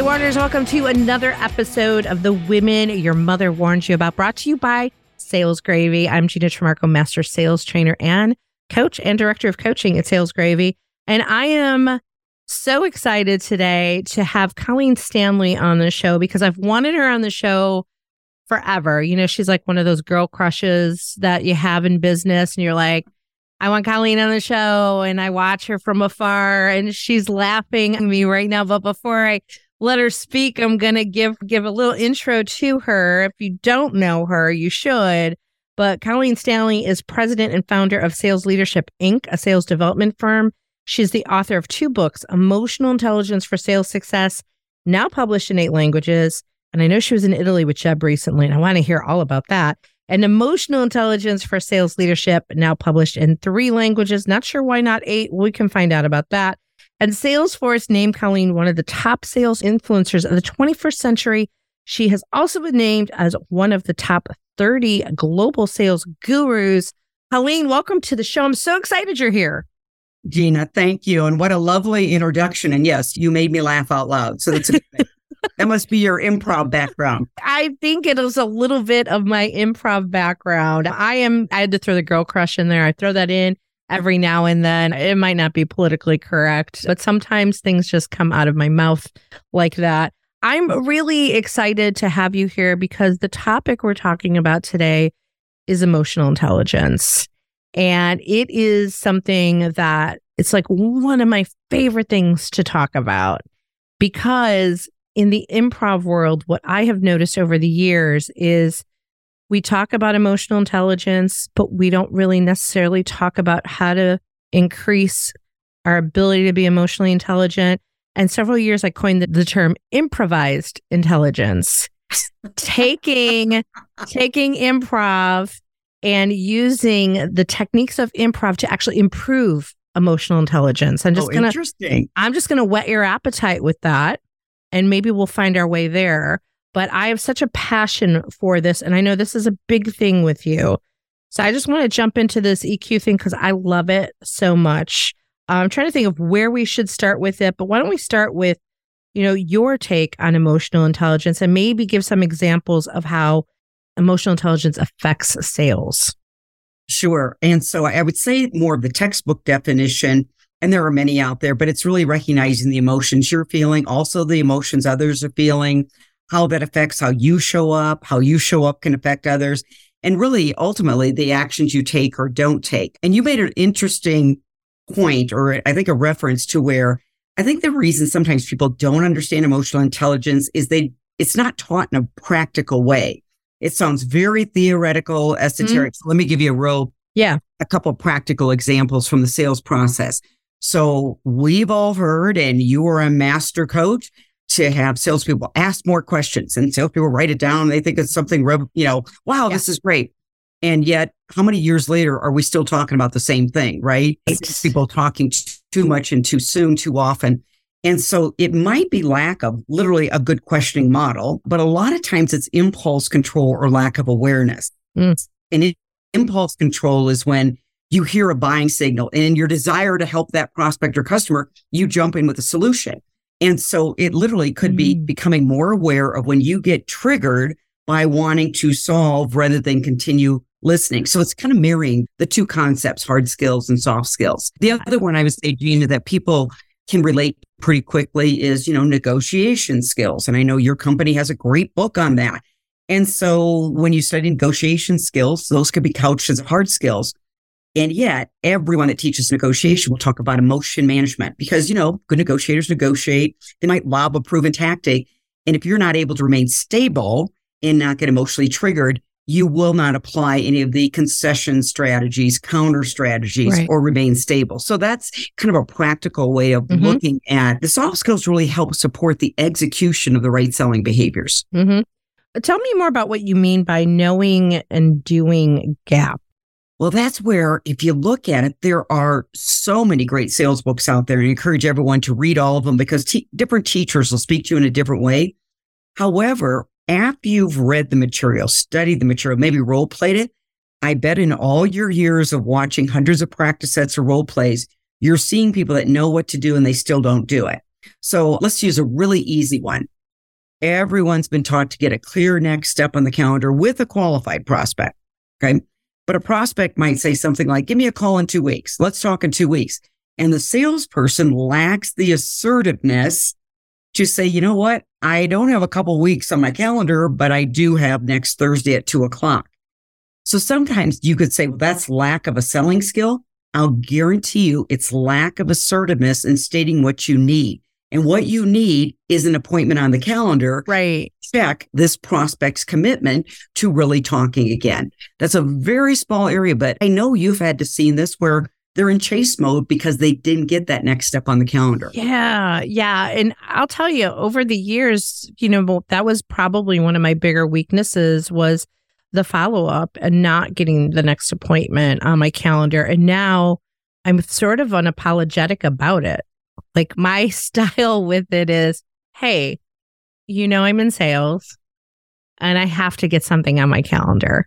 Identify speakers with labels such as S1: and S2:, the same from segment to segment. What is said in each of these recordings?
S1: Hey, Warners, welcome to another episode of The Women Your Mother Warns You About, brought to you by Sales Gravy. I'm Gina Trimarco, Master Sales Trainer and Coach and Director of Coaching at Sales Gravy. And I am so excited today to have Colleen Stanley on the show because I've wanted her on the show forever. You know, she's like one of those girl crushes that you have in business, and you're like, I want Colleen on the show, and I watch her from afar, and she's laughing at me right now. But before I let her speak, I'm going to give give a little intro to her. If you don't know her, you should. But Colleen Stanley is president and founder of Sales Leadership Inc., a sales development firm. She's the author of two books, Emotional Intelligence for Sales Success, now published in eight languages. And I know she was in Italy with Jeb recently, and I want to hear all about that. And Emotional Intelligence for Sales Leadership, now published in three languages. Not sure why not eight. We can find out about that. And Salesforce named Colleen one of the top sales influencers of the 21st century. She has also been named as one of the top 30 global sales gurus. Colleen, welcome to the show. I'm so excited you're here.
S2: Gina, thank you. And what a lovely introduction. And yes, you made me laugh out loud. So that's that must be your improv background.
S1: I think it is a little bit of my improv background. I am I had to throw the girl crush in there. I throw that in every now and then. It might not be politically correct, but sometimes things just come out of my mouth like that. I'm really excited to have you here because the topic we're talking about today is emotional intelligence. And it is something that it's like one of my favorite things to talk about because in the improv world, what I have noticed over the years is we talk about emotional intelligence, but we don't really necessarily talk about how to increase our ability to be emotionally intelligent. And several years I coined the, the term improvised intelligence. taking taking improv and using the techniques of improv to actually improve emotional intelligence. I'm oh, just
S2: oh,
S1: gonna
S2: interesting.
S1: I'm just gonna whet your appetite with that and maybe we'll find our way there but I have such a passion for this. And I know this is a big thing with you. So I just want to jump into this EQ thing because I love it so much. I'm trying to think of where we should start with it, but why don't we start with, you know, your take on emotional intelligence and maybe give some examples of how emotional intelligence affects sales?
S2: Sure. And so I would say more of the textbook definition, and there are many out there, but it's really recognizing the emotions you're feeling, also the emotions others are feeling, how that affects how you show up, how you show up can affect others, and really ultimately the actions you take or don't take. And you made an interesting point, or I think a reference to where I think the reason sometimes people don't understand emotional intelligence is they it's not taught in a practical way. It sounds very theoretical, esoteric. Mm-hmm. So let me give you a real
S1: yeah,
S2: a couple practical examples from the sales process. So we've all heard, and you are a master coach to have salespeople ask more questions and salespeople write it down. They think it's something, you know, wow, yeah. this is great. And yet, how many years later are we still talking about the same thing, right? It's people talking too much and too soon, too often. And so it might be lack of literally a good questioning model, but a lot of times it's impulse control or lack of awareness. Mm. And it, impulse control is when you hear a buying signal and in your desire to help that prospect or customer, you jump in with a solution. And so it literally could be mm. becoming more aware of when you get triggered by wanting to solve rather than continue listening. So it's kind of marrying the two concepts, hard skills and soft skills. The other one I would say, Gina, that people can relate pretty quickly is, you know, negotiation skills. And I know your company has a great book on that. And so when you study negotiation skills, those could be couched as hard skills. And yet, everyone that teaches negotiation will talk about emotion management because, you know, good negotiators negotiate. They might lob a proven tactic. And if you're not able to remain stable and not get emotionally triggered, you will not apply any of the concession strategies, counter strategies, right. or remain stable. So that's kind of a practical way of mm-hmm. looking at the soft skills really help support the execution of the right selling behaviors.
S1: Mm-hmm. Tell me more about what you mean by knowing and doing gap.
S2: Well, that's where, if you look at it, there are so many great sales books out there and I encourage everyone to read all of them because t- different teachers will speak to you in a different way. However, after you've read the material, studied the material, maybe role played it, I bet in all your years of watching hundreds of practice sets or role plays, you're seeing people that know what to do and they still don't do it. So let's use a really easy one. Everyone's been taught to get a clear next step on the calendar with a qualified prospect. Okay. But a prospect might say something like, give me a call in two weeks. Let's talk in two weeks. And the salesperson lacks the assertiveness to say, you know what? I don't have a couple weeks on my calendar, but I do have next Thursday at two o'clock. So sometimes you could say, well, that's lack of a selling skill. I'll guarantee you it's lack of assertiveness in stating what you need. And what you need is an appointment on the calendar.
S1: Right.
S2: Check this prospect's commitment to really talking again. That's a very small area, but I know you've had to see this where they're in chase mode because they didn't get that next step on the calendar.
S1: Yeah. Yeah. And I'll tell you, over the years, you know, that was probably one of my bigger weaknesses was the follow up and not getting the next appointment on my calendar. And now I'm sort of unapologetic about it. Like my style with it is, hey, you know, I'm in sales and I have to get something on my calendar.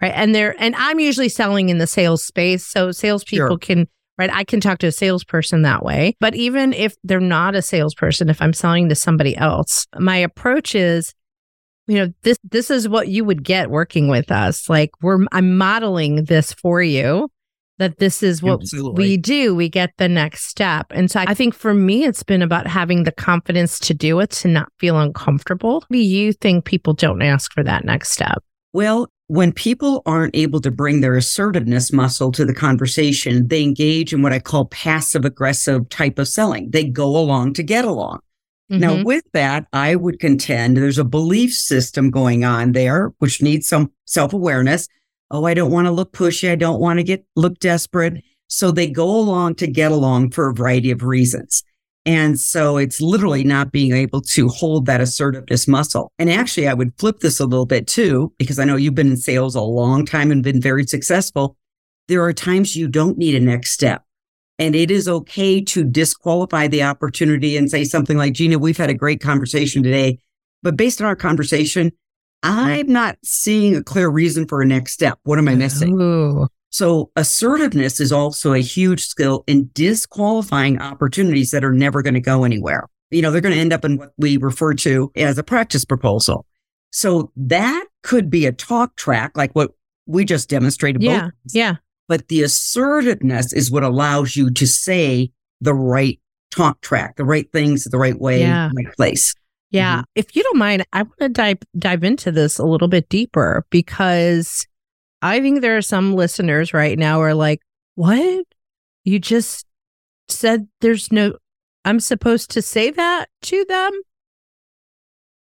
S1: Right. And there, and I'm usually selling in the sales space. So salespeople sure. can, right. I can talk to a salesperson that way. But even if they're not a salesperson, if I'm selling to somebody else, my approach is, you know this this is what you would get working with us like we're i'm modeling this for you that this is what Absolutely. we do we get the next step and so i think for me it's been about having the confidence to do it to not feel uncomfortable do you think people don't ask for that next step
S2: well when people aren't able to bring their assertiveness muscle to the conversation they engage in what i call passive aggressive type of selling they go along to get along Mm-hmm. Now, with that, I would contend there's a belief system going on there, which needs some self awareness. Oh, I don't want to look pushy. I don't want to get look desperate. So they go along to get along for a variety of reasons. And so it's literally not being able to hold that assertiveness muscle. And actually, I would flip this a little bit too, because I know you've been in sales a long time and been very successful. There are times you don't need a next step. And it is okay to disqualify the opportunity and say something like, Gina, we've had a great conversation today, but based on our conversation, I'm not seeing a clear reason for a next step. What am I missing? Ooh. So assertiveness is also a huge skill in disqualifying opportunities that are never going to go anywhere. You know, they're going to end up in what we refer to as a practice proposal. So that could be a talk track, like what we just demonstrated.
S1: Yeah. Yeah.
S2: But the assertiveness is what allows you to say the right talk track, the right things, the right way, yeah. the right place.
S1: Yeah. Mm-hmm. If you don't mind, I want to dive dive into this a little bit deeper because I think there are some listeners right now who are like, what? You just said there's no I'm supposed to say that to them?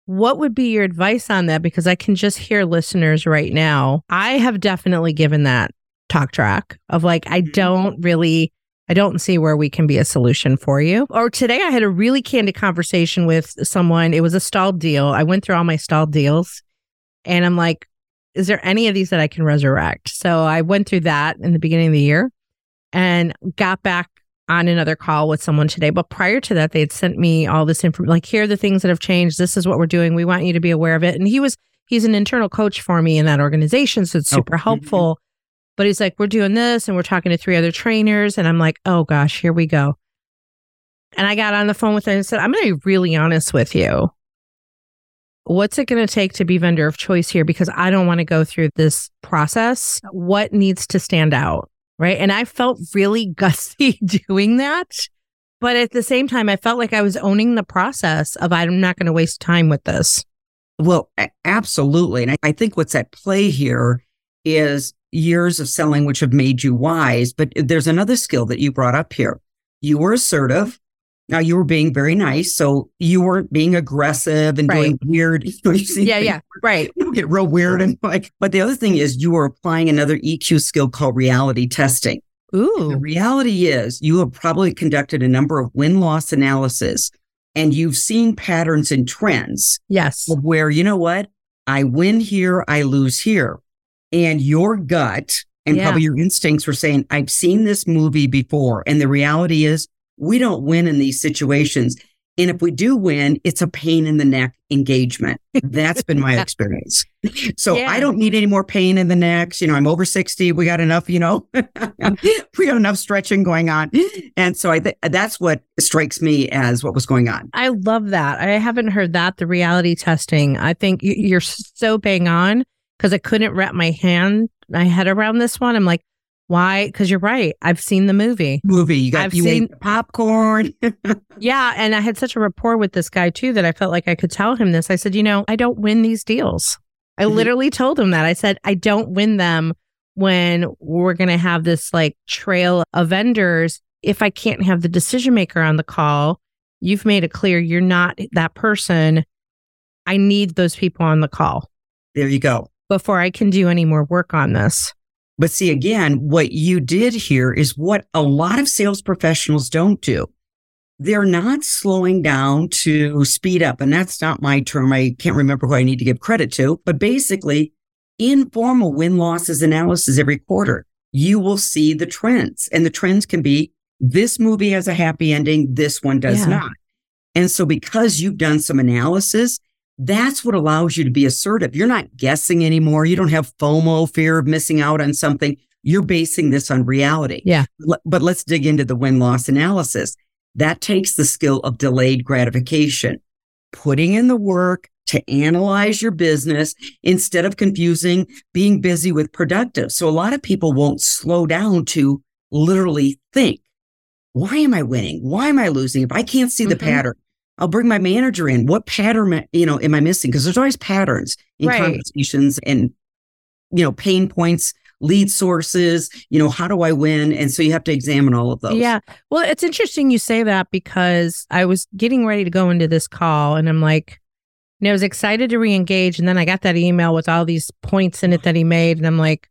S1: What would be your advice on that? Because I can just hear listeners right now. I have definitely given that talk track of like, I mm-hmm. don't really, I don't see where we can be a solution for you. Or today I had a really candid conversation with someone. It was a stalled deal. I went through all my stalled deals and I'm like, is there any of these that I can resurrect? So I went through that in the beginning of the year and got back on another call with someone today. But prior to that, they had sent me all this information like, here are the things that have changed. This is what we're doing. We want you to be aware of it. And he was, he's an internal coach for me in that organization. So it's oh, super oh. helpful. But he's like, we're doing this and we're talking to three other trainers. And I'm like, oh gosh, here we go. And I got on the phone with him and said, I'm going to be really honest with you. What's it going to take to be vendor of choice here? Because I don't want to go through this process. What needs to stand out? Right. And I felt really gutsy doing that. But at the same time, I felt like I was owning the process of I'm not going to waste time with this.
S2: Well, absolutely. And I think what's at play here is years of selling, which have made you wise. But there's another skill that you brought up here. You were assertive. Now you were being very nice. So you weren't being aggressive and right. doing weird. You know,
S1: you yeah, yeah. Right.
S2: You get real weird and like, but the other thing is you were applying another EQ skill called reality testing.
S1: Ooh.
S2: The reality is you have probably conducted a number of win loss analysis and you've seen patterns and trends.
S1: Yes.
S2: Where, you know what? I win here, I lose here and your gut and yeah. probably your instincts were saying, I've seen this movie before. And the reality is we don't win in these situations. And if we do win, it's a pain in the neck engagement. That's been my experience. So
S1: Yeah.
S2: I don't need any more pain in the necks. You know, I'm over 60. We got enough, you know, we got enough stretching going on. And so I think that's what strikes me as what was going on.
S1: I love that. I haven't heard that. The reality testing. I think you're so bang on because I couldn't wrap my hand, my head around this one. I'm like, why? Because you're right. I've seen the movie.
S2: Movie, you got
S1: I've
S2: you
S1: seen-
S2: popcorn.
S1: Yeah. And I had such a rapport with this guy too that I felt like I could tell him this. I said, you know, I don't win these deals. I
S2: Mhm.
S1: literally told him that. I said, I don't win them when we're going to have this like trail of vendors. If I can't have the decision maker on the call, you've made it clear you're not that person. I need those people on the call
S2: there you go.
S1: Before I can do any more work on this.
S2: But see, again, what you did here is what a lot of sales professionals don't do. They're not slowing down to speed up. And that's not my term. I can't remember who I need to give credit to, but basically informal win losses analysis every quarter. You will see the trends and the trends can be this movie has a happy ending. This one does
S1: Yeah.
S2: not. And so because you've done some analysis, that's what allows you to be assertive. You're not guessing anymore. You don't have FOMO, fear of missing out on something. You're basing this on reality.
S1: Yeah.
S2: But let's dig into the win loss analysis. That takes the skill of delayed gratification, putting in the work to analyze your business instead of confusing being busy with productive. So a lot of people won't slow down to literally think, why am I winning? Why am I losing? If I can't see the
S1: Mhm.
S2: pattern, I'll bring my manager in. What pattern, you know, am I missing? Because there's always patterns in
S1: Right.
S2: conversations and, you know, pain points, lead sources, you know, how do I win? And so you have to examine all of those.
S1: Yeah. Well, it's interesting you say that because I was getting ready to go into this call and I'm like, know, I was excited to re-engage. And then I got that email with all these points in it that he made. And I'm like,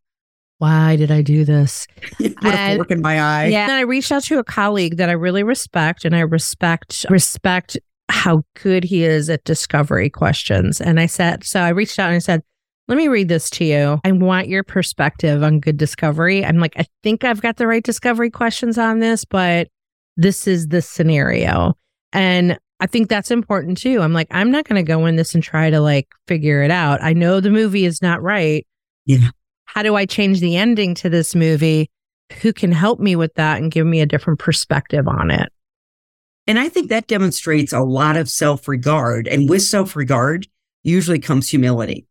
S1: why did I do this?
S2: Put a fork in my eye.
S1: yeah. And I reached out to a colleague that I really respect and I respect, respect how good he is at discovery questions. And I said, so I reached out and I said, let me read this to you. I want your perspective on good discovery. I'm like, I think I've got the right discovery questions on this, but this is the scenario. And I think that's important too. I'm like, I'm not going to go in this and try to like figure it out. I know the movie is not right.
S2: Yeah.
S1: How do I change the ending to this movie? Who can help me with that and give me a different perspective on it?
S2: And I think that demonstrates a lot of self regard. And with self regard usually comes humility.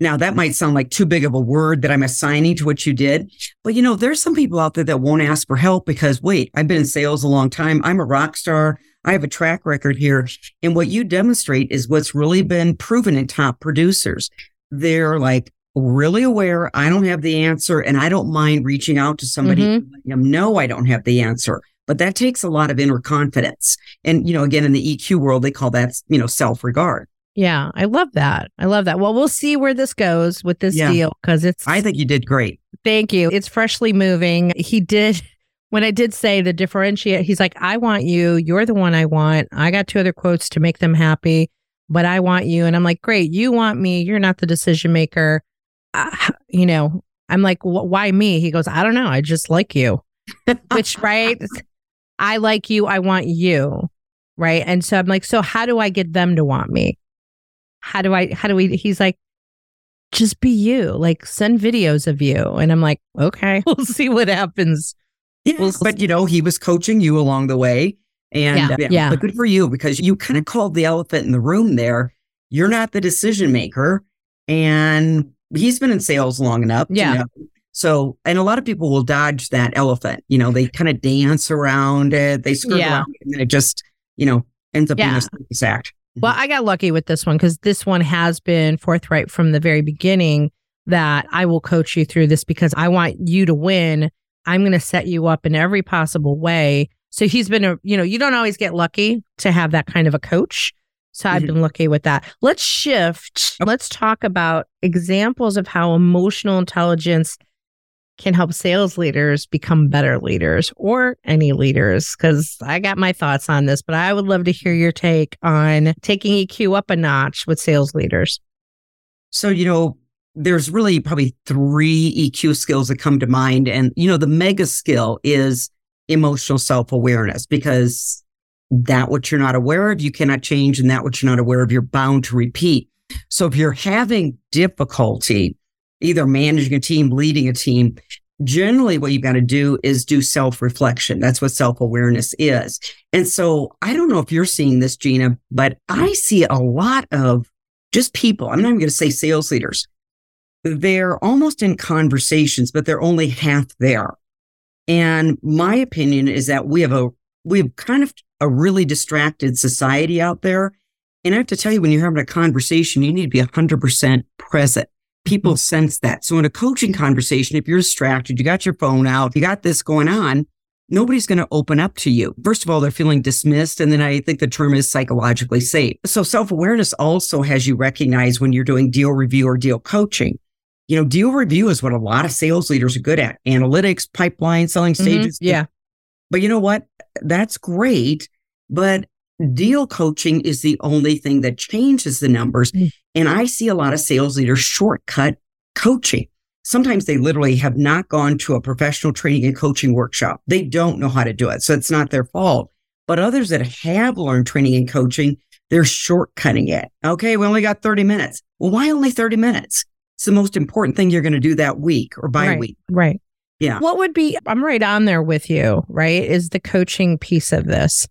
S2: Now, that might sound like too big of a word that I'm assigning to what you did. But you know, there's some people out there that won't ask for help because, wait, I've been in sales a long time. I'm a rock star. I have a track record here. And what you demonstrate is what's really been proven in top producers. They're like really aware. I don't have the answer and I don't mind reaching out to somebody
S1: Mhm.
S2: and letting them know I don't have the answer. But that takes a lot of inner confidence. And, you know, again, in the EQ world, they call that, you know, self regard.
S1: Yeah, I love that. I love that. Well, we'll see where this goes with this
S2: Yeah.
S1: deal because it's
S2: I think you did great.
S1: Thank you. It's freshly moving. He did, when I did say the differentiate, he's like, I want you. You're the one I want. I got two other quotes to make them happy, but I want you. And I'm like, great. You want me. You're not the decision maker. Uh, you know, I'm like, why me? He goes, I don't know. I just like you, which, right? I like you. I want you. Right. And so I'm like, so how do I get them to want me? How do I, how do we, he's like, just be you, like send videos of you. And I'm like, okay, we'll see what happens. Well,
S2: but you know, he was coaching you along the way. And
S1: Yeah, yeah.
S2: but good for you because you kind of called the elephant in the room there. You're not the decision maker. And he's been in sales long enough.
S1: Yeah.
S2: know. So, and a lot of people will dodge that elephant. You know, they kind of dance around it, they skirt
S1: Yeah.
S2: around it, and then it just, you know, ends up being a circus act.
S1: Well, I got lucky with this one because this one has been forthright from the very beginning that I will coach you through this because I want you to win. I'm going to set you up in every possible way. So he's been a, you know, you don't always get lucky to have that kind of a coach. So I've
S2: Mhm.
S1: been lucky with that. Let's shift. Let's talk about examples of how emotional intelligence can help sales leaders become better leaders or any leaders because I got my thoughts on this, but I would love to hear your take on taking EQ up a notch with sales leaders.
S2: So, you know, there's really probably three EQ skills that come to mind. And, you know, the mega skill is emotional self awareness because that which you're not aware of, you cannot change, and that which you're not aware of, you're bound to repeat. So if you're having difficulty either managing a team, leading a team, generally what you've got to do is do self reflection. That's what self awareness is. And so I don't know if you're seeing this, Gina, but I see a lot of just people. I'm not even going to say sales leaders. They're almost in conversations, but they're only half there. And my opinion is that we have a, we have kind of a really distracted society out there. And I have to tell you, when you're having a conversation, you need to be 100% present. People sense that. So in a coaching conversation, if you're distracted, you got your phone out, you got this going on, nobody's going to open up to you. First of all, they're feeling dismissed. And then I think the term is psychologically safe. So self awareness also has you recognize when you're doing deal review or deal coaching. You know, deal review is what a lot of sales leaders are good at analytics, pipeline, selling mm-hmm. stages.
S1: Mm-hmm. Yeah.
S2: But you know what? That's great. But deal coaching is the only thing that changes the numbers. Mm. And I see a lot of sales leaders shortcut coaching. Sometimes they literally have not gone to a professional training and coaching workshop. They don't know how to do it. So it's not their fault. But others that have learned training and coaching, they're shortcutting it. Okay, we only got 30 minutes. Well, why only 30 minutes? It's the most important thing you're going to do that week or by
S1: right,
S2: week.
S1: Right.
S2: Yeah.
S1: What would be, I'm right on there with you, right? Is the coaching piece of this.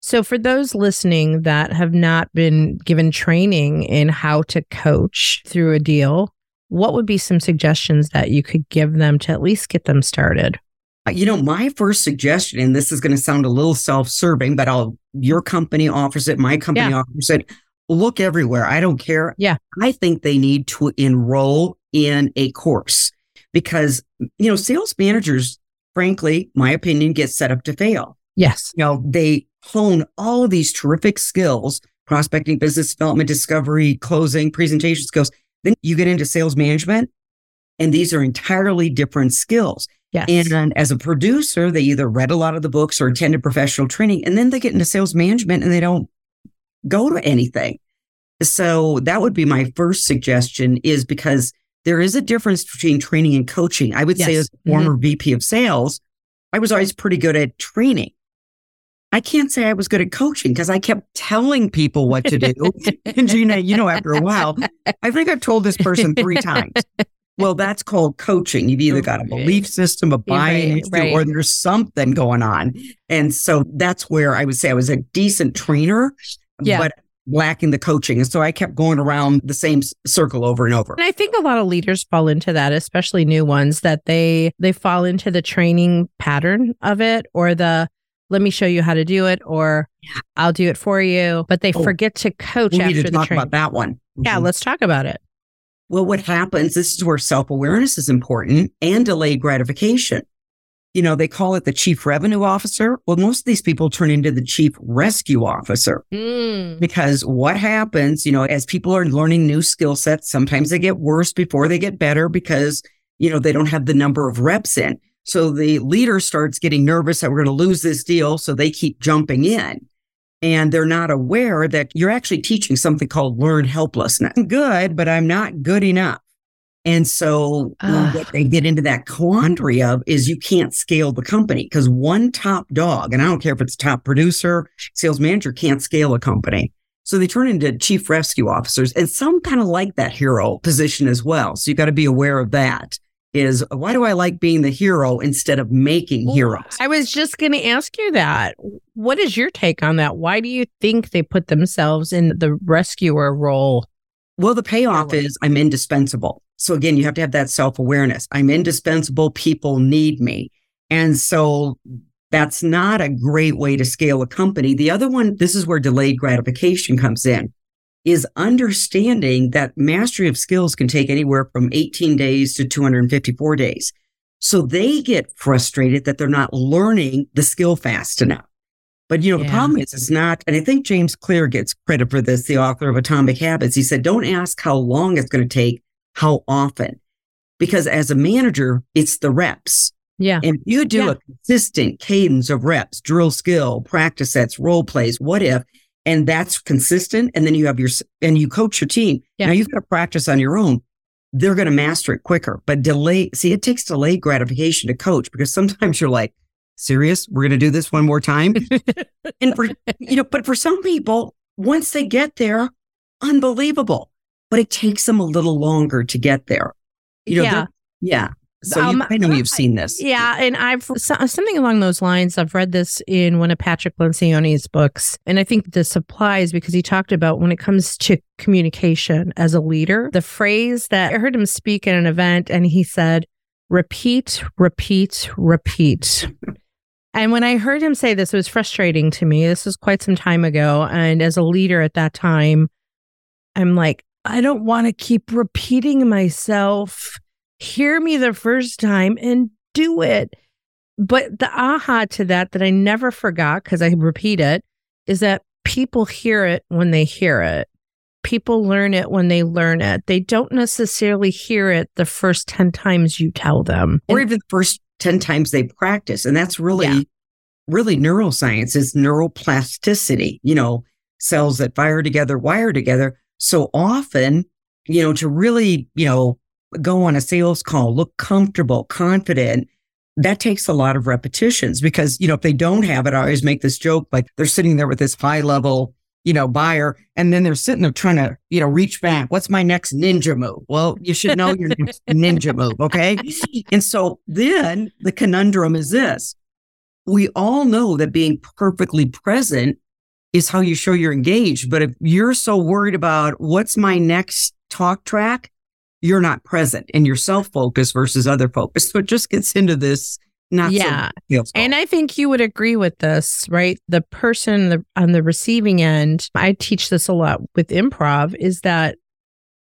S1: So, for those listening that have not been given training in how to coach through a deal, what would be some suggestions that you could give them to at least get them started?
S2: Uh, you know, my first suggestion, and this is going to sound a little self-serving, but I'll your company offers it, my company yeah. offers it. Look everywhere. I don't care.
S1: Yeah.
S2: I think they need to enroll in a course because, you know, sales managers, frankly, my opinion, get set up to fail.
S1: Yes.
S2: You know, they hone all of these terrific skills, prospecting, business development, discovery, closing, presentation skills. Then you get into sales management and these are entirely different skills.
S1: Yes.
S2: And as a producer, they either read a lot of the books or attended professional training and then they get into sales management and they don't go to anything. So that would be my first suggestion is because there is a difference between training and coaching. I would yes. say as a former mm-hmm. VP of sales, I was always pretty good at training. I can't say I was good at coaching because I kept telling people what to do. and Gina, you know, after a while, I think I've told this person three times. Well, that's called coaching. You've either got a belief system, a buying, right, right. or there's something going on. And so that's where I would say I was a decent trainer, yeah. but lacking the coaching. And so I kept going around the same circle over and over.
S1: And I think a lot of leaders fall into that, especially new ones, that they they fall into the training pattern of it or the let me show you how to do it or. I'll do it for you. But they oh, forget to coach
S2: we
S1: after
S2: need to
S1: the
S2: talk
S1: training.
S2: about that one.
S1: Mm-hmm. Yeah, let's talk about it.
S2: Well, what happens, this is where self awareness is important and delayed gratification. You know, they call it the chief revenue officer. Well, most of these people turn into the chief rescue officer
S1: mm.
S2: because what happens, you know, as people are learning new skill sets, sometimes they get worse before they get better because, you know, they don't have the number of reps in. So the leader starts getting nervous that we're going to lose this deal. So they keep jumping in and they're not aware that you're actually teaching something called learned helplessness. I'm good, but I'm not good enough. And so what they get into that quandary of is you can't scale the company because one top dog, and I don't care if it's top producer, sales manager can't scale a company. So they turn into chief rescue officers and some kind of like that hero position as well. So you got to be aware of that is why do I like being the hero instead of making heroes?
S1: I was just going to ask you that. What is your take on that? Why do you think they put themselves in the rescuer role?
S2: Well, the payoff is I'm indispensable. So again, you have to have that self awareness. I'm indispensable. People need me. And so that's not a great way to scale a company. The other one, this is where delayed gratification comes in is understanding that mastery of skills can take anywhere from 18 days to 254 days. So they get frustrated that they're not learning the skill fast enough. But you know, yeah. the problem is it's not, and I think James Clear gets credit for this, the author of Atomic Habits. He said, don't ask how long it's going to take, how often. Because as a manager, it's the reps.
S1: Yeah.
S2: And you do yeah. a consistent cadence of reps, drill skill, practice sets, role plays, what if, and that's consistent. And then you have your, and you coach your team. Yeah. Now you've got to practice on your own. They're going to master it quicker, but delay. See, it takes delayed gratification to coach because sometimes you're like, serious? We're going to do this one more time. and for, you know, but for some people, once they get there, unbelievable, but it takes them a little longer to get there. You know,
S1: Yeah.
S2: yeah. So
S1: Um,
S2: you, I know you've seen this.
S1: Yeah, and I've so- something along those lines. I've read this in one of Patrick Lencioni's books, and I think this applies because he talked about when it comes to communication as a leader, the phrase that I heard him speak at an event, and he said, "Repeat, repeat, repeat." And when I heard him say this, it was frustrating to me. This was quite some time ago, and as a leader at that time, I'm like, I don't want to keep repeating myself hear me the first time and do it. But the aha to that that I never forgot because I repeat it is that people hear it when they hear it. People learn it when they learn it. They don't necessarily hear it the first 10 times you tell them.
S2: Or even the first 10 times they practice. And that's really,
S1: Yeah.
S2: really neuroscience is neuroplasticity, you know, cells that fire together, wire together. So often, you know, to really, you know, go on a sales call, look comfortable, confident, that takes a lot of repetitions because, you know, if they don't have it, I always make this joke like they're sitting there with this high level, you know, buyer, and then they're sitting there trying to, you know, reach back. What's my next ninja move? Well, you should know your next ninja move. Okay. And so then the conundrum is this we all know that being perfectly present is how you show you're engaged. But if you're so worried about what's my next talk track, you're not present and you're self focused versus other focused. So it just gets into this not
S1: Yeah.
S2: so.
S1: And I think you would agree with this, right? The person the, on the receiving end, I teach this a lot with improv, is that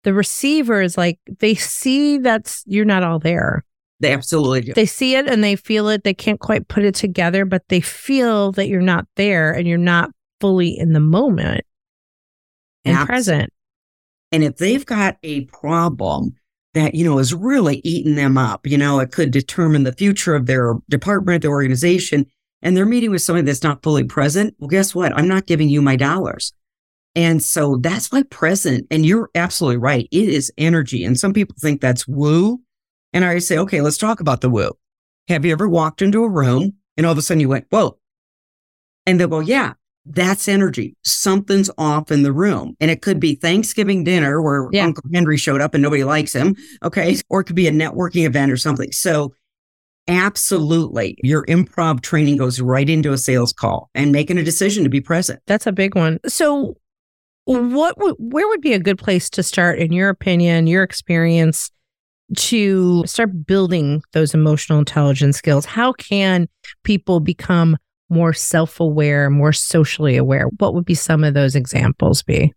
S1: the receiver is like, they see that's you're not all there.
S2: they absolutely do.
S1: They see it and they feel it. They can't quite put it together, but they feel that you're not there and you're not fully in the moment and present.
S2: And if they've got a problem that, you know, is really eating them up, you know, it could determine the future of their department, their organization, and they're meeting with somebody that's not fully present. Well, guess what? I'm not giving you my dollars. And so that's why present, and you're absolutely right. It is energy. And some people think that's woo. And I say, okay, let's talk about the woo. Have you ever walked into a room and all of a sudden you went, whoa? And they'll go, yeah, that's energy. Something's off in the room. And it could be Thanksgiving dinner where
S1: Yeah.
S2: Uncle Henry showed up and nobody likes him. Okay. Or it could be a networking event or something. So absolutely your improv training goes right into a sales call and making a decision to be present.
S1: That's a big one. So, what would where would be a good place to start, in your opinion, your experience, to start building those emotional intelligence skills? How can people become more self aware, more socially aware? What would be some of those examples? Be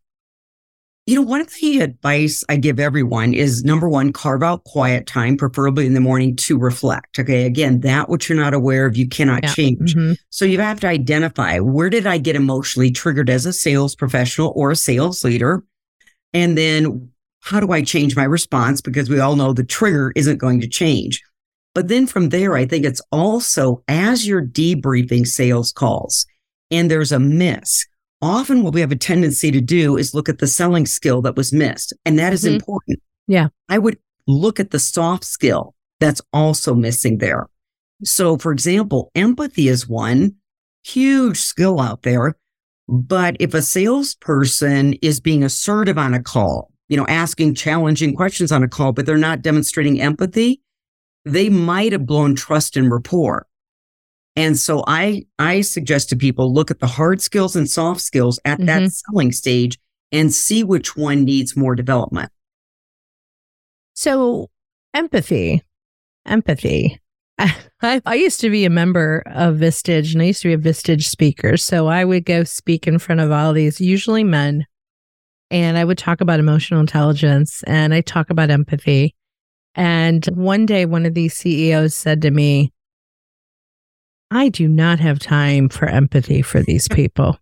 S2: You know, one of the advice I give everyone is number one, carve out quiet time, preferably in the morning to reflect. Okay. Again, that which you're not aware of, you cannot
S1: Yeah.
S2: change.
S1: Mhm.
S2: So you have to identify where did I get emotionally triggered as a sales professional or a sales leader? And then how do I change my response? Because we all know the trigger isn't going to change. But then from there, I think it's also as you're debriefing sales calls and there's a miss, often what we have a tendency to do is look at the selling skill that was missed. And that is
S1: Mhm.
S2: important.
S1: Yeah.
S2: I would look at the soft skill that's also missing there. So, for example, empathy is one huge skill out there. But if a salesperson is being assertive on a call, you know, asking challenging questions on a call, but they're not demonstrating empathy, they might have blown trust and rapport. And so I, I suggest to people look at the hard skills and soft skills at that mm-hmm. selling stage and see which one needs more development.
S1: So, empathy, empathy. I, I used to be a member of Vistage and I used to be a Vistage speaker. So I would go speak in front of all these, usually men, and I would talk about emotional intelligence and I talk about empathy. And one day, one of these CEOs said to me, I do not have time for empathy for these people.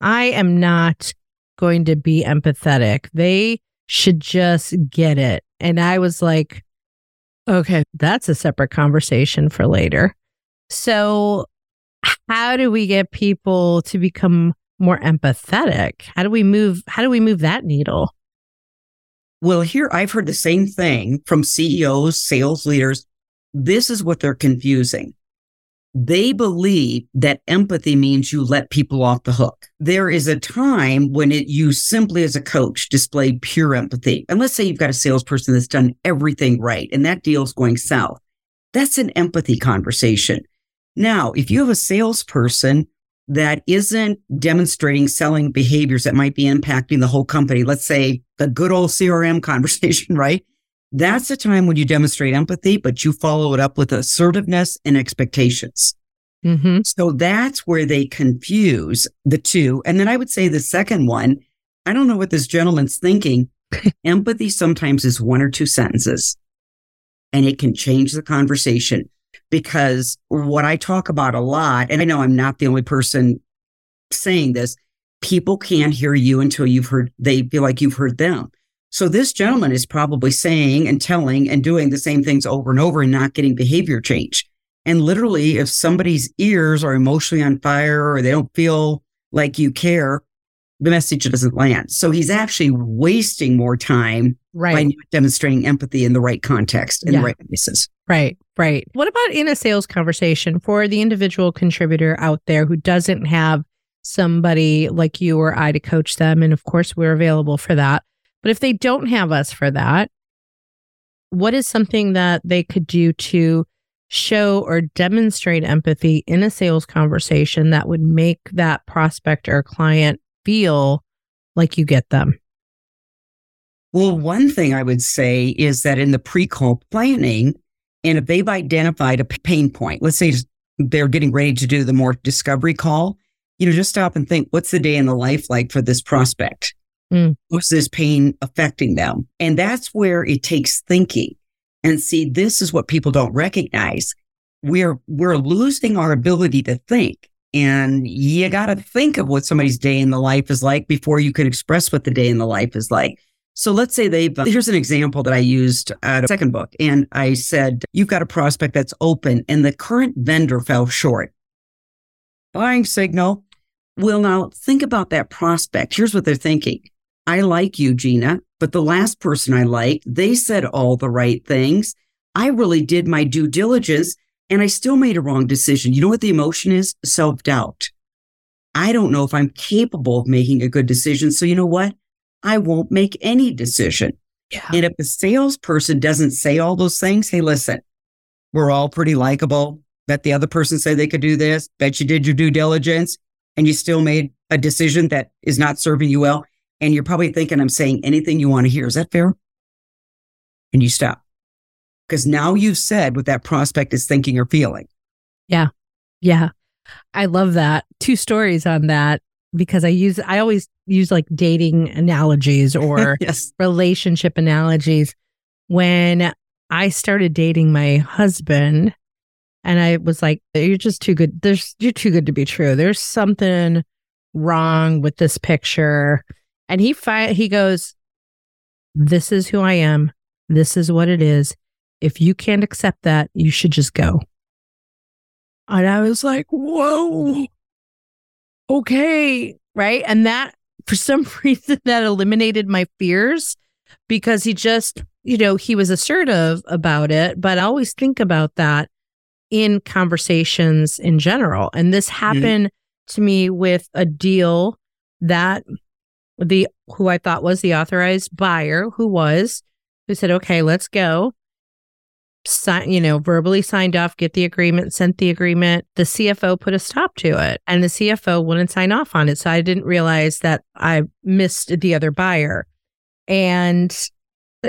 S1: I am not going to be empathetic. They should just get it. And I was like, okay, that's a separate conversation for later. So, how do we get people to become more empathetic? How do we move how do we move that needle?
S2: Well, here I've heard the same thing from CEOs, sales leaders. This is what they're confusing. they believe that empathy means you let people off the hook. There is a time when it you simply as a coach display pure empathy. And let's say you've got a salesperson that's done everything right and that deal's going south. That's an empathy conversation. Now, if you have a salesperson that isn't demonstrating selling behaviors that might be impacting the whole company, let's say the good old CRM conversation, right? That's the time when you demonstrate empathy, but you follow it up with assertiveness and expectations.
S1: Mm-hmm.
S2: So that's where they confuse the two. And then I would say the second one, I don't know what this gentleman's thinking. empathy sometimes is one or two sentences and it can change the conversation because what I talk about a lot, and I know I'm not the only person saying this, people can't hear you until you've heard, they feel like you've heard them. So this gentleman is probably saying and telling and doing the same things over and over and not getting behavior change. And literally, if somebody's ears are emotionally on fire or they don't feel like you care, the message doesn't land. So he's actually wasting more time
S1: right.
S2: by demonstrating empathy in the right context, in
S1: Yeah.
S2: the right places.
S1: Right, right. What about in a sales conversation for the individual contributor out there who doesn't have somebody like you or I to coach them? And of course, we're available for that. But if they don't have us for that, what is something that they could do to show or demonstrate empathy in a sales conversation that would make that prospect or client feel like you get them?
S2: Well, one thing I would say is that in the pre-call planning, and if they've identified a pain point, let's say they're getting ready to do the more discovery call, you know, just stop and think, what's the day in the life like for this prospect?
S1: Mm.
S2: What's this pain affecting them? And that's where it takes thinking. And see, this is what people don't recognize. We're, we're losing our ability to think. And you got to think of what somebody's day in the life is like before you can express what the day in the life is like. So let's say they've, uh, here's an example that I used at a second book. And I said, you've got a prospect that's open and the current vendor fell short. Buying signal. Well, now think about that prospect. Here's what they're thinking. I like you, Gina, but the last person I liked, they said all the right things. I really did my due diligence and I still made a wrong decision. You know what the emotion is? Self doubt. I don't know if I'm capable of making a good decision. So you know what? I won't make any decision.
S1: Yeah.
S2: And if the salesperson doesn't say all those things, hey, listen, we're all pretty likable. Bet the other person said they could do this. Bet you did your due diligence and you still made a decision that is not serving you well. And you're probably thinking I'm saying anything you want to hear. Is that fair? And you stop. Because now you've said what that prospect is thinking or feeling.
S1: Yeah. Yeah. I love that. Two stories on that because I use, I always use like dating analogies or
S2: yes.
S1: relationship analogies. When I started dating my husband, and I was like, "You're just too good. There's you're too good to be true. There's something wrong with this picture." And he fi- he goes, "This is who I am. This is what it is. If you can't accept that, you should just go." And I was like, "Whoa, okay, right?" And that for some reason that eliminated my fears because he just, you know, he was assertive about it. But I always think about that in conversations in general. And this mm-hmm. happened to me with a deal that the who I thought was the authorized buyer, who was, who said, okay, let's go. Sign, you know, verbally signed off, get the agreement, sent the agreement. The CFO put a stop to it and the CFO wouldn't sign off on it. So I didn't realize that I missed the other buyer. And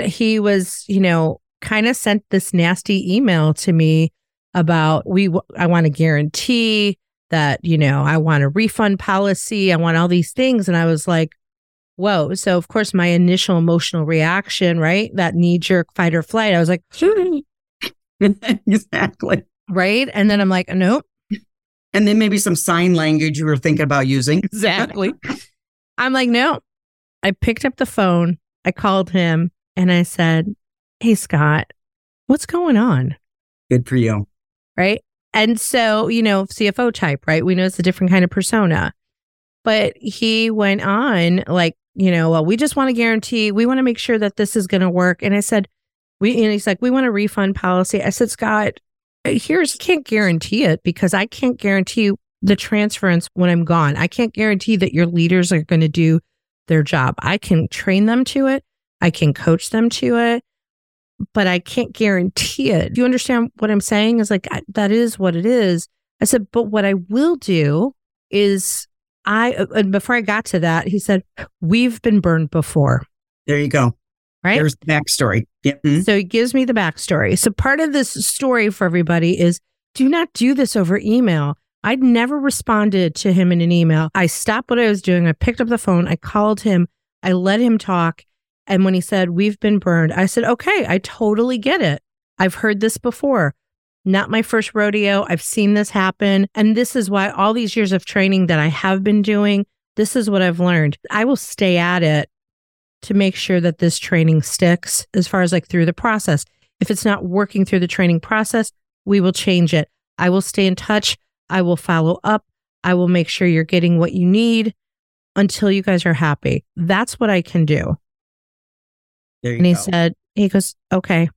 S1: he was, you know, kind of sent this nasty email to me about we I want to guarantee that, you know, I want a refund policy, I want all these things and I was like, whoa. So of course my initial emotional reaction, right? That knee jerk fight or flight, I was like,
S2: exactly.
S1: right? And then I'm like, nope,
S2: And then maybe some sign language you were thinking about using.
S1: exactly. I'm like, no. I picked up the phone, I called him and I said, Hey Scott, what's going on?
S2: Good for you.
S1: right? And so, you know, CFO type, right? We know it's a different kind of persona. But he went on like, you know, well, we just want to guarantee, we want to make sure that this is going to work. And I said, we, and he's like, we want a refund policy. I said, Scott, here's can't guarantee it because I can't guarantee the transference when I'm gone. I can't guarantee that your leaders are going to do their job. I can train them to it. I can coach them to it, but I can't guarantee it. Do you understand what I'm saying? Is like, that is what it is. I said, but what I will do is I, and before I got to that, he said, we've been burned before.
S2: There you go.
S1: Right.
S2: There's the backstory. Yep. Mm-hmm.
S1: So he gives me the backstory. So part of this story for everybody is do not do this over email. I'd never responded to him in an email. I stopped what I was doing. I picked up the phone. I called him. I let him talk. And when he said, We've been burned, I said, Okay, I totally get it. I've heard this before. Not my first rodeo. I've seen this happen. And this is why all these years of training that I have been doing, this is what I've learned. I will stay at it to make sure that this training sticks as far as like through the process. If it's not working through the training process, we will change it. I will stay in touch. I will follow up. I will make sure you're getting what you need until you guys are happy. That's what I can do. and he
S2: go.
S1: said, he goes, okay,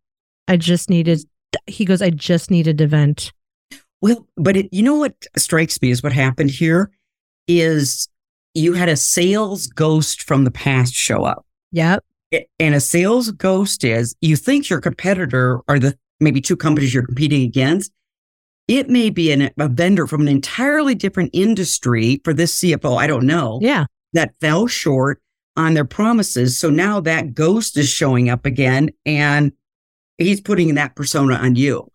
S1: I just needed, he goes, I just needed to vent.
S2: Well, but it, you know what strikes me is what happened here is you had a sales ghost from the past show up.
S1: Yep.
S2: And a sales ghost is you think your competitor are the maybe two companies you're competing against. It may be an, a vendor from an entirely different industry for this CFO. I don't know.
S1: Yeah.
S2: That fell short on their promises. So now that ghost is showing up again and he's putting that persona on you.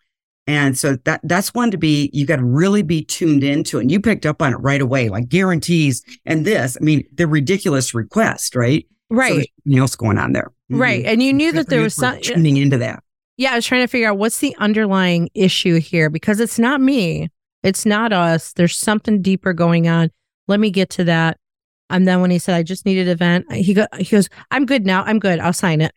S2: And so that that's one to be, you got to really be tuned into. And you picked up on it right away, like guarantees and this. I mean, the ridiculous request, right?
S1: Right.
S2: So else going on there.
S1: Right. Mm-hmm. And you knew that there was some
S2: tuning into that.
S1: Yeah, I was trying to figure out what's the underlying issue here because it's not me. It's not us. There's something deeper going on. Let me get to that. And then when he said, I just needed an event, he, go, he goes, I'm good now. I'm good. I'll sign it.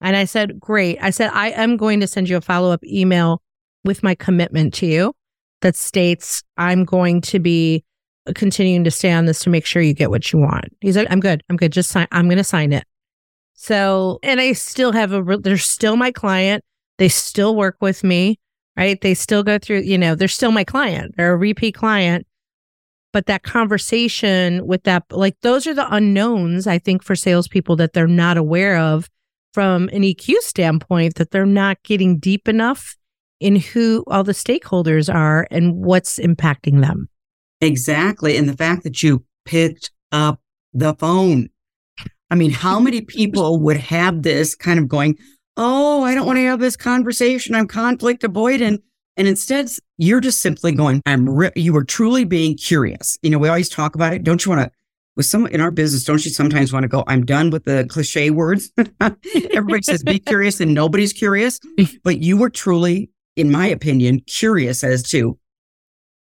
S1: And I said, Great. I said, I am going to send you a follow up email with my commitment to you that states I'm going to be continuing to stay on this to make sure you get what you want. He's like, I'm good. I'm good. Just sign. I'm going to sign it. So, and I still have a, they're still my client. They still work with me, right? They still go through, you know, they're still my client. They're a repeat client. But that conversation with that, like those are the unknowns, I think, for salespeople that they're not aware of from an EQ standpoint, that they're not getting deep enough in who all the stakeholders are and what's impacting them.
S2: Exactly. And the fact that you picked up the phone. I mean, how many people would have this kind of going, Oh, I don't want to have this conversation. I'm conflict avoidant. And instead, you're just simply going, I'm, re-. you were truly being curious. You know, we always talk about it. Don't you want to, with some in our business, don't you sometimes want to go, I'm done with the cliche words? Everybody says be curious and nobody's curious. But you were truly, in my opinion, curious as to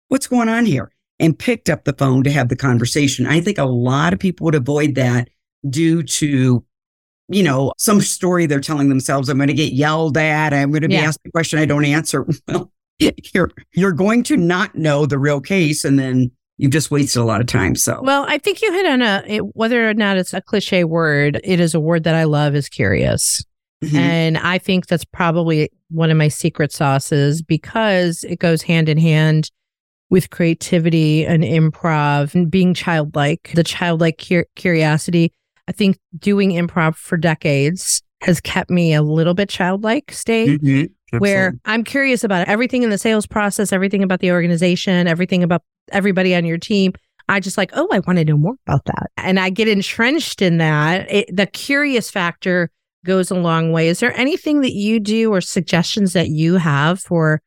S2: what's going on here and picked up the phone to have the conversation. I think a lot of people would avoid that due to you know, some story they're telling themselves, I'm going to get yelled at. I'm going to be yeah. asked a question I don't answer. Well, you're, you're going to not know the real case and then you've just wasted a lot of time. So,
S1: well, I think you hit on a, it, whether or not it's a cliche word, it is a word that I love is curious. Mm-hmm. And I think that's probably one of my secret sauces because it goes hand in hand with creativity and improv and being childlike, the childlike cur- curiosity I think doing improv for decades has kept me a little bit childlike state mm-hmm. where I'm curious about everything in the sales process, everything about the organization, everything about everybody on your team. I just like, oh, I want to know more about that. And I get entrenched in that. It, the curious factor goes a long way. Is there anything that you do or suggestions that you have for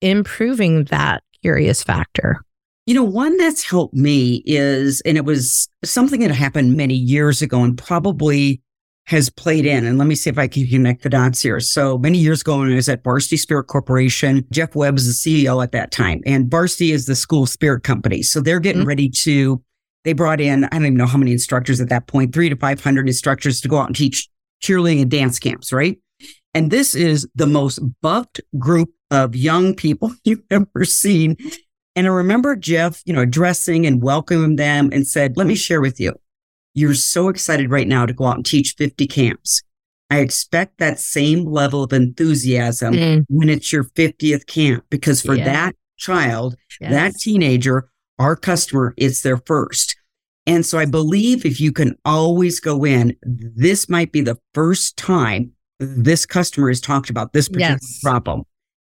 S1: improving that curious factor?
S2: You know, one that's helped me is, and it was something that happened many years ago and probably has played in. And let me see if I can connect the dots here. So many years ago, when I was at Varsity Spirit Corporation, Jeff Webb was the CEO at that time, and Varsity is the school spirit company. So they're getting mm-hmm. ready to, they brought in, I don't even know how many instructors at that point, three to 500 instructors to go out and teach cheerleading and dance camps, right? And this is the most buffed group of young people you've ever seen. And I remember Jeff, you know, addressing and welcoming them and said, let me share with you. You're so excited right now to go out and teach 50 camps. I expect that same level of enthusiasm
S1: Mm,
S2: when it's your 50th camp because for
S1: Yeah.
S2: that child,
S1: yes.
S2: that teenager, our customer, it's their first. And so I believe if you can always go in, this might be the first time this customer has talked about this particular
S1: Yes.
S2: problem.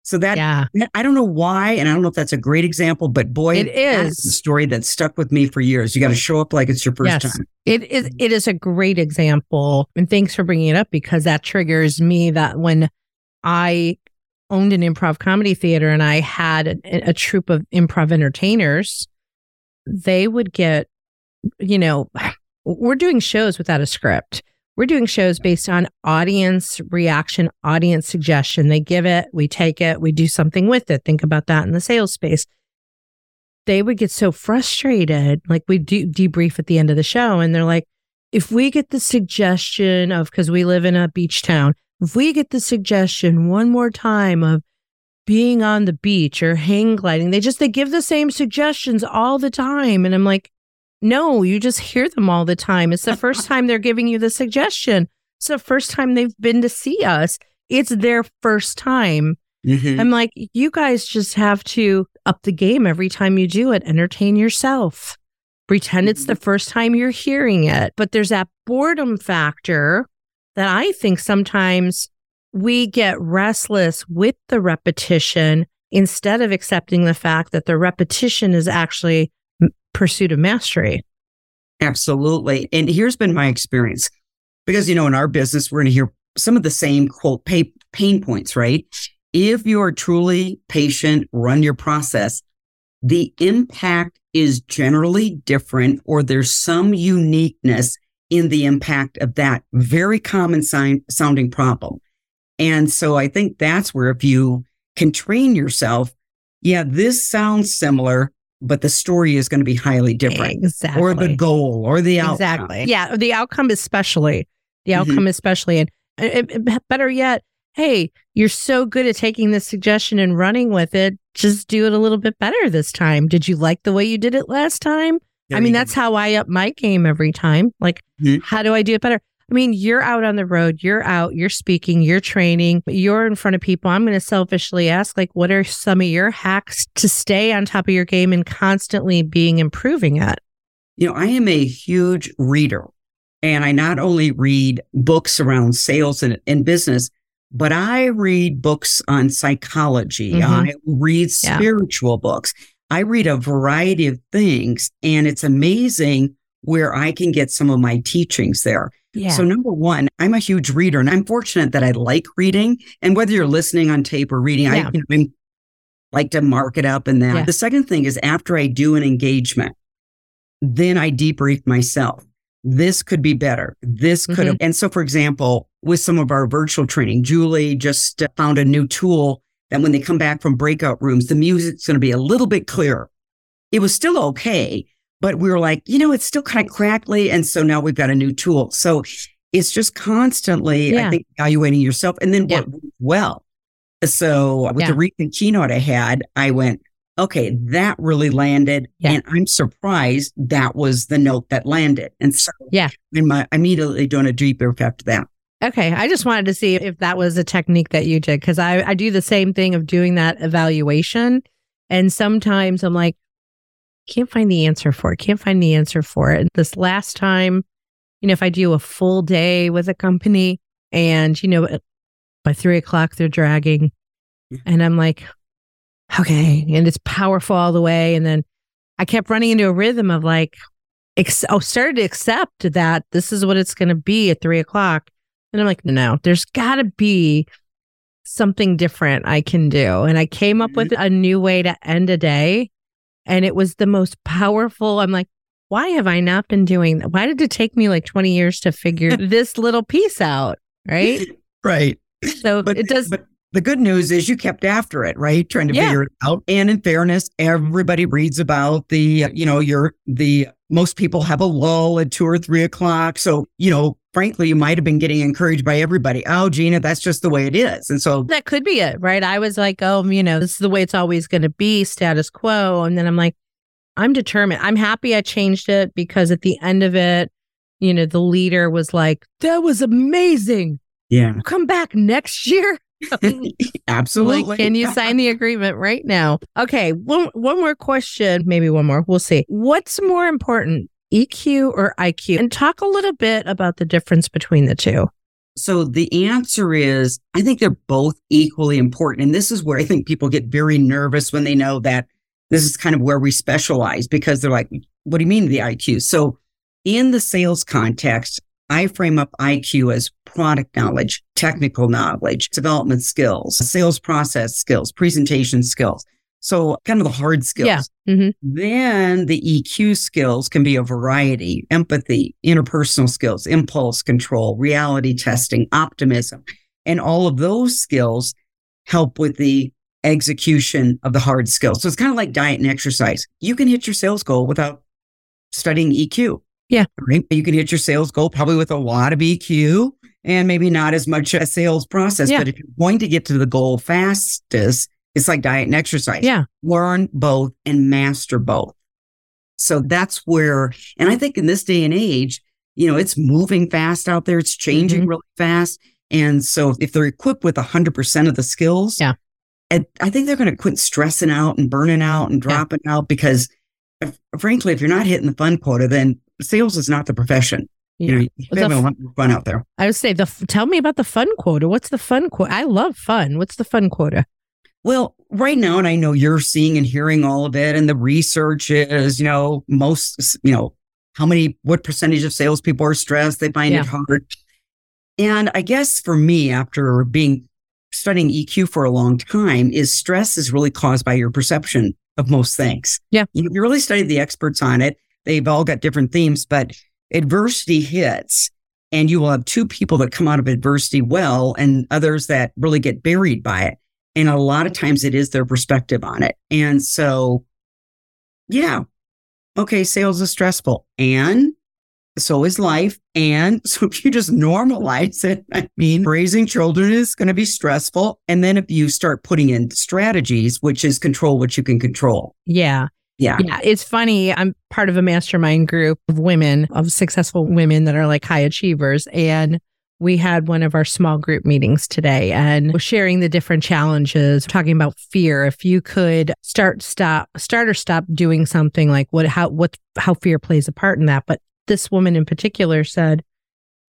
S2: So that
S1: yeah.
S2: I don't know why, and I don't know if that's a great example, but boy,
S1: it is
S2: a story that stuck with me for years. You got to show up like it's your first
S1: Yes.
S2: time.
S1: It is it is a great example. And thanks for bringing it up because that triggers me that when I owned an improv comedy theater and I had a, a troupe of improv entertainers, they would get, you know, we're doing shows without a script. We're doing shows based on audience reaction, audience suggestion. They give it, we take it, we do something with it. Think about that in the sales space. They would get so frustrated. Like we do debrief at the end of the show, and they're like, if we get the suggestion of, because we live in a beach town, if we get the suggestion one more time of being on the beach or hang gliding, they just, they give the same suggestions all the time. And I'm like, no, you just hear them all the time. It's the first time they're giving you the suggestion. It's the first time they've been to see us. It's their first time.
S2: Mhm.
S1: I'm like, you guys just have to up the game every time you do it. Entertain yourself. Pretend it's the first time you're hearing it. But there's that boredom factor that I think sometimes we get restless with the repetition instead of accepting the fact that the repetition is actually pursuit of mastery.
S2: Absolutely. And here's been my experience because, you know, in our business, we're going to hear some of the same quote pain points, right? If you are truly patient, run your process, the impact is generally different or there's some uniqueness in the impact of that very common sign, sounding problem. And so I think that's where if you can train yourself, yeah, this sounds similar, but the story is going to be highly different
S1: Exactly.
S2: or the goal or the outcome.
S1: Exactly. Yeah. The outcome, especially. The
S2: Mhm.
S1: outcome, especially. And it, it- better yet, hey, you're so good at taking this suggestion and running with it. Just do it a little bit better this time. Did you like the way you did it last time? I mean, that's how I up my game every time. Like,
S2: Mhm.
S1: how do I do it better? I mean, you're out on the road, you're out, you're speaking, you're training, you're in front of people. I'm going to selfishly ask, like, what are some of your hacks to stay on top of your game and constantly being improving at?
S2: You know, I am a huge reader and I not only read books around sales and, and business, but I read books on psychology.
S1: Mhm.
S2: I read
S1: Yeah.
S2: spiritual books. I read a variety of things and it's amazing where I can get some of my teachings there.
S1: Yeah.
S2: So number one, I'm a huge reader and I'm fortunate that I like reading. And whether you're listening on tape or reading,
S1: Yeah.
S2: I like to mark it up and that.
S1: Yeah.
S2: The second thing is after I do an engagement, then I debrief myself. This could be better. This could
S1: Mm-hmm.
S2: have. And so, for example, with some of our virtual training, Julie just found a new tool that when they come back from breakout rooms, the music's going to be a little bit clearer. It was still okay, but we were like, you know, it's still kind of crackly. And so now we've got a new tool. So it's just constantly,
S1: Yeah.
S2: I think, evaluating yourself and then
S1: Yeah.
S2: what well. So with
S1: Yeah.
S2: the recent keynote I had, I went, okay, that really landed. And I'm surprised that was the note that landed. And so
S1: Yeah.
S2: I'm immediately doing a debrief after that.
S1: Okay. I just wanted to see if that was a technique that you did because I, I do the same thing of doing that evaluation. And sometimes I'm like, can't find the answer for it, can't find the answer for it. This last time, you know, if I do a full day with a company and, you know, by three o'clock they're dragging and I'm like, okay. And it's powerful all the way. And then I kept running into a rhythm of like, ex- oh, started to accept that this is what it's going to be at three o'clock. And I'm like, no, there's got to be something different I can do. And I came up with a new way to end a day. And it was the most powerful. I'm like, why have I not been doing that? Why did it take me like 20 years to figure this little piece out? Right.
S2: Right.
S1: So
S2: But
S1: it does.
S2: But the good news is you kept after it, right? Trying to
S1: Yeah.
S2: figure it out. And in fairness, everybody reads about the, you know, your, the, most people have a lull at two or three o'clock. So, you know, frankly, you might have been getting encouraged by everybody. Oh, Gina, that's just the way it is. And so,
S1: that could be it, right? I was like, oh, you know, this is the way it's always going to be, status quo. And then I'm like, I'm determined. I'm happy I changed it because at the end of it, you know, the leader was like, that was amazing.
S2: Yeah.
S1: Come back next year.
S2: Absolutely.
S1: Like, can you sign the agreement right now? Okay, one one more question, maybe one more. We'll see. What's more important, EQ or IQ? And talk a little bit about the difference between the two.
S2: So the answer is I think they're both equally important. And this is where I think people get very nervous when they know that this is kind of where we specialize because they're like, what do you mean the IQ? So in the sales context, I frame up IQ as product knowledge, technical knowledge, development skills, sales process skills, presentation skills. So kind of the hard skills.
S1: Yeah. Mhm.
S2: Then the EQ skills can be a variety, empathy, interpersonal skills, impulse control, reality testing, optimism. And all of those skills help with the execution of the hard skills. So it's kind of like diet and exercise. You can hit your sales goal without studying EQ.
S1: Yeah.
S2: Right. You can hit your sales goal probably with a lot of EQ and maybe not as much a sales process.
S1: Yeah.
S2: But if you're going to get to the goal fastest, it's like diet and exercise.
S1: Yeah.
S2: Learn both and master both. So that's where, and I think in this day and age, you know, it's moving fast out there. It's changing
S1: Mhm.
S2: really fast. And so if they're equipped with 100% of the skills,
S1: Yeah.
S2: I think they're going to quit stressing out and burning out and
S1: Yeah.
S2: dropping out because if- frankly, if you're not hitting the fun quota, then sales is not the profession. You know, you
S1: The
S2: have a
S1: f-
S2: lot more fun out there.
S1: I would say the f- tell me about the fun quota. What's the fun quota? I love fun. What's the fun quota?
S2: Well, right now, and I know you're seeing and hearing all of it, and the research is, you know, most, you know, how many, what percentage of salespeople are stressed? They find
S1: Yeah.
S2: it hard. And I guess for me, after being studying EQ for a long time, is stress is really caused by your perception of most things.
S1: Yeah.
S2: You, you really studied the experts on it. They've all got different themes, but adversity hits and you will have two people that come out of adversity well and others that really get buried by it. And a lot of times it is their perspective on it. And so, yeah, okay, sales is stressful and so is life. And so if you just normalize it, I mean, raising children is going to be stressful. And then if you start putting in strategies, which is control what you can control.
S1: Yeah.
S2: Yeah.
S1: Yeah, it's funny. I'm part of a mastermind group of women, of successful women that are like high achievers. And we had one of our small group meetings today and sharing the different challenges, talking about fear. If you could start, stop, start or stop doing something like what, how, what, how fear plays a part in that. But this woman in particular said,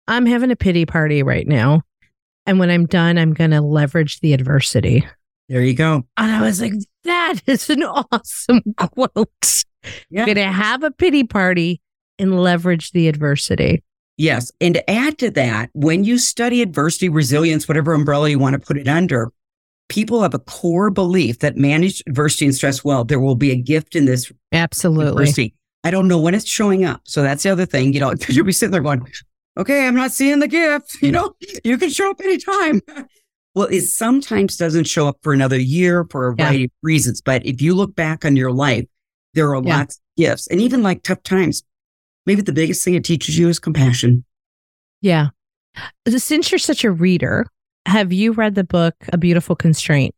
S1: I'm having a pity party right now. And when I'm done, I'm going to leverage the adversity.
S2: There you go.
S1: And I was like, that is an awesome quote.
S2: Yeah.
S1: Going to have a pity party and leverage the adversity.
S2: Yes. And to add to that, when you study adversity, resilience, whatever umbrella you want to put it under, people have a core belief that manage adversity and stress well. There will be a gift in this
S1: Absolutely.
S2: adversity. I don't know when it's showing up. So that's the other thing, you know, because you'll be sitting there going, okay, I'm not seeing the gift. You know, you can show up anytime. Well, it sometimes doesn't show up for another year for a
S1: Yeah.
S2: variety of reasons. But if you look back on your life, there are
S1: Yeah.
S2: lots of gifts and even like tough times. Maybe the biggest thing it teaches you is compassion.
S1: Yeah. Since you're such a reader, have you read the book A Beautiful Constraint?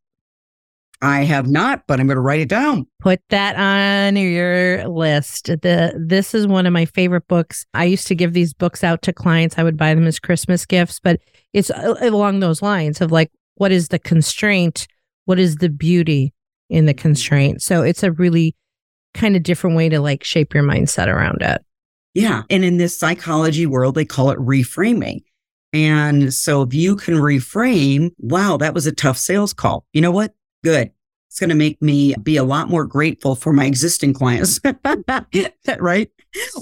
S2: I have not, but I'm going to write it down.
S1: Put that on your list. The this is one of my favorite books. I used to give these books out to clients. I would buy them as Christmas gifts, but it's uh, uh, along those lines of like what is the constraint? What is the beauty in the constraint? So it's a really kind of different way to like shape your mindset around it.
S2: Yeah. And in this psychology world, they call it reframing. And so if you can reframe, wow, that was a tough sales call. You know what? Good. It's going to make me be a lot more grateful for my existing clients. right?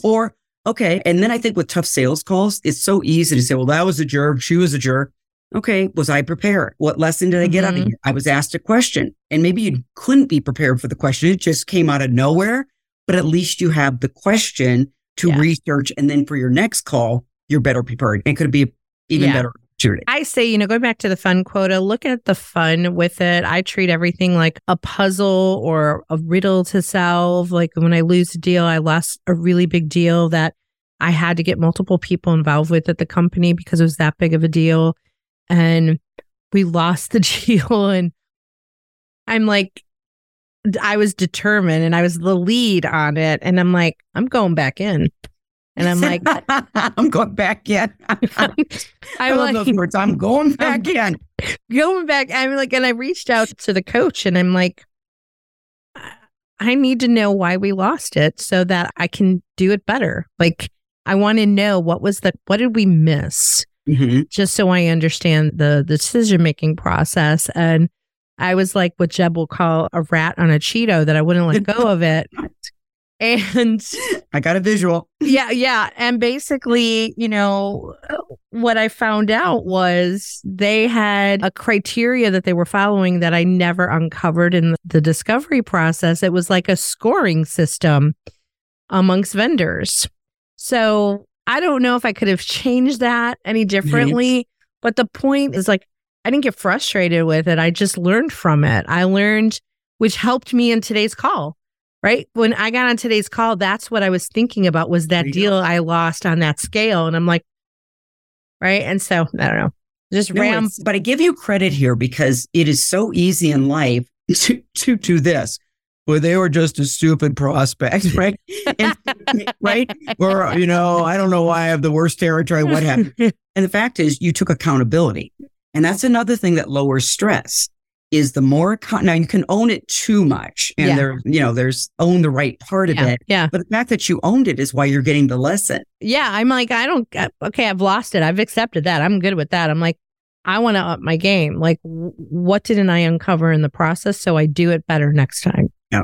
S2: Or, okay. And then I think with tough sales calls, it's so easy to say, well, that was a jerk. She was a jerk. Okay. Was I prepared? What lesson did I get out of
S1: mm-hmm.
S2: it? I was asked a question and maybe you couldn't be prepared for the question. It just came out of nowhere, but at least you have the question to
S1: Yeah.
S2: research. And then for your next call, you're better prepared. It could be even
S1: Yeah.
S2: better opportunity.
S1: I say, you know, going back to the fun quota, look at the fun with it. I treat everything like a puzzle or a riddle to solve. Like when I lose a deal, I lost a really big deal that I had to get multiple people involved with at the company because it was that big of a deal. And we lost the deal. And I'm like, I was determined and I was the lead on it. And I'm like, I'm going back in. And I'm like,
S2: I'm going back in. I
S1: I'm
S2: love
S1: like,
S2: those words. I'm going back in.
S1: going back. I'm like, and I reached out to the coach and I'm like, I need to know why we lost it so that I can do it better. Like, I want to know what was the, what did we miss?
S2: Mhm.
S1: Just so I understand the, the decision making process. And I was like what Jeb will call a rat on a Cheeto that I wouldn't let go of it. And
S2: I got a visual.
S1: yeah, yeah. And basically, you know, what I found out was they had a criteria that they were following that I never uncovered in the discovery process. It was like a scoring system amongst vendors. So I don't know if I could have changed that any differently. But the point is like, I didn't get frustrated with it. I just learned from it. I learned, which helped me in today's call right when i got on today's call that's what i was thinking about was that deal
S2: go.
S1: i lost on that scale and i'm like right and so i don't know just
S2: No,
S1: ram
S2: but I give you credit here because it is so easy in life to to do this. Well, they were just a stupid prospect, right? And- right? Or you know, I don't know why I have the worst territory. What happened? And the fact is, you took accountability, and that's another thing that lowers stress. Is the more account- now you can own it too much, and
S1: Yeah.
S2: there, you know, there's own the right part of
S1: yeah,
S2: it.
S1: yeah
S2: But the fact that you owned it is why you're getting the lesson.
S1: yeah i'm like i don't uh, okay i've lost it i've accepted that i'm good with that i'm like i want to up my game like w- what didn't i uncover in the process so i do it better next time yeah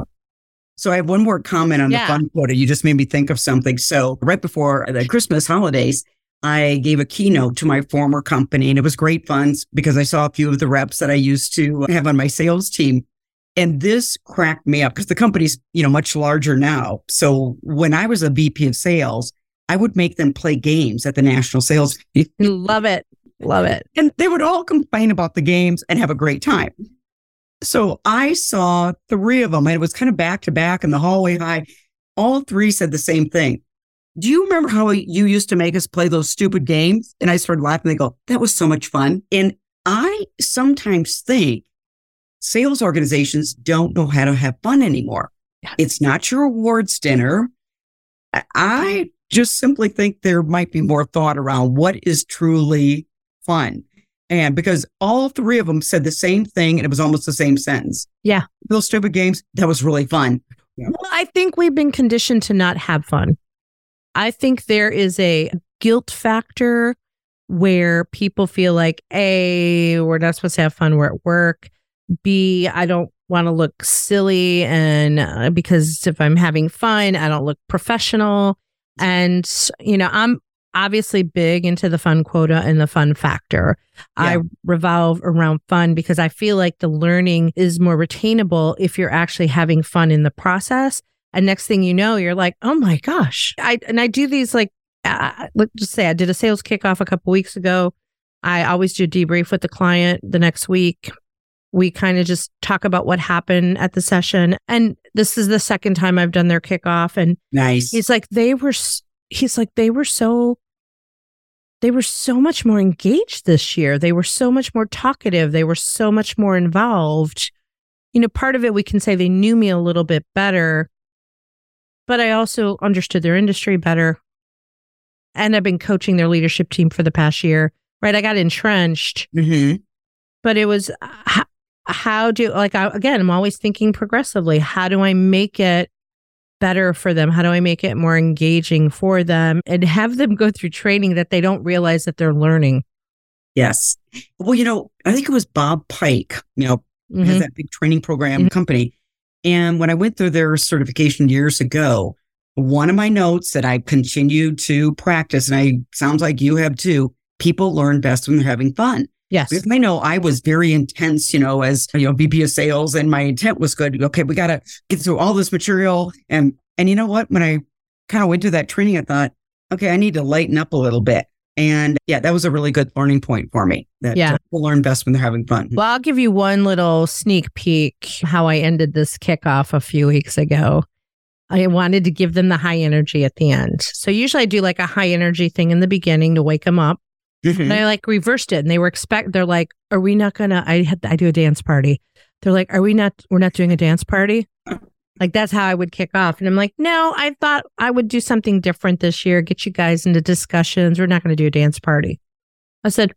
S2: So I have one more comment on
S1: Yeah.
S2: the fun quota. You just made me think of something. So right before the Christmas holidays, I gave a keynote to my former company and it was great fun because I saw a few of the reps that I used to have on my sales team. And this cracked me up because the company's, you know, much larger now. So when I was a VP of sales, I would make them play games at the national sales
S1: love it love it
S2: and they would all complain about the games and have a great time. So I saw three of them, and it was kind of back to back in the hallway high. All three said the same thing. Do you remember how you used to make us play those stupid games? And I started laughing. They go, that was so much fun. And I sometimes think sales organizations don't know how to have fun anymore. It's not your awards dinner. I- I just simply think there might be more thought around what is truly fun. And because all three of them said the same thing and it was almost the same sentence.
S1: Yeah.
S2: Those stupid games, that was really fun.
S1: Well, I think we've been conditioned to not have fun. I think there is a guilt factor where people feel like, A, we're not supposed to have fun. We're at work. B, I don't want to look silly. And uh, because if I'm having fun, I don't look professional. And, you know, I'm obviously big into the fun quota and the fun factor. I revolve around fun because I feel like the learning is more retainable if you're actually having fun in the process. And next thing you know, you're like, oh my gosh. I and I do these like uh, let's just say I did a sales kickoff a couple weeks ago. I always do a debrief with the client the next week. We kind of just talk about what happened at the session. And this is the second time I've done their kickoff. And
S2: Nice.
S1: He's like, they were, he's like, they were so, they were so much more engaged this year. They were so much more talkative. They were so much more involved. You know, part of it, we can say they knew me a little bit better, but I also understood their industry better. And I've been coaching their leadership team for the past year, right? I got entrenched
S2: hmm
S1: but it was how, how do like I, again i'm always thinking progressively how do i make it better for them how do i make it more engaging for them and have them go through training that they don't realize that they're learning
S2: Yes. Well, you know, I think it was Bob Pike, you know,
S1: Mhm.
S2: has that big training program company. And when I went through their certification years ago, one of my notes that I continued to practice, and I sounds like you have too, people learn best when they're having fun.
S1: yes
S2: Because I know I was very intense, you know, as you know, VP of sales, and my intent was good. Okay, we gotta get through all this material. And and you know what? When I kind of went through that training, I thought, okay, I need to lighten up a little bit. And yeah, that was a really good learning point for me. That
S1: Yeah.
S2: uh, people learn best when they're having fun.
S1: well i'll give you one little sneak peek how i ended this kickoff a few weeks ago i wanted to give them the high energy at the end so usually i do like a high energy thing in the beginning to wake them up
S2: Mhm.
S1: And I like reversed it and they were expect they're like, Are we not gonna I had I do a dance party. They're like, Are we not we're not doing a dance party? Like that's how I would kick off. And I'm like, no, I thought I would do something different this year, get you guys into discussions. We're not going to do a dance party. I said,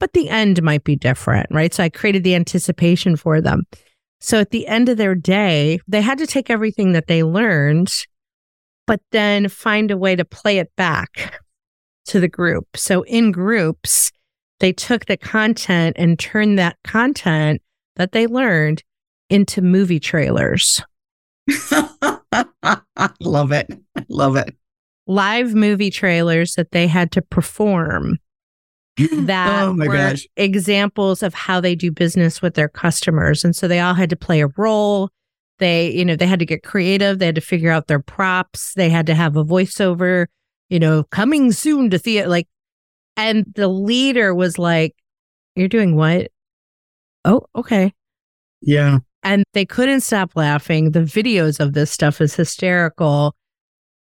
S1: but the end might be different, right? So I created the anticipation for them. So at the end of their day, they had to take everything that they learned, but then find a way to play it back to the group. So in groups, they took the content and turned that content that they learned into movie trailers.
S2: Love it. Love it.
S1: Live movie trailers that they had to perform that
S2: oh my
S1: were
S2: gosh.
S1: examples of how they do business with their customers. And so they all had to play a role. They, you know, they had to get creative. They had to figure out their props. They had to have a voiceover, you know, coming soon to theater. Like, and the leader was like, You're doing what? Oh, okay.
S2: Yeah.
S1: And they couldn't stop laughing. The videos of this stuff is hysterical.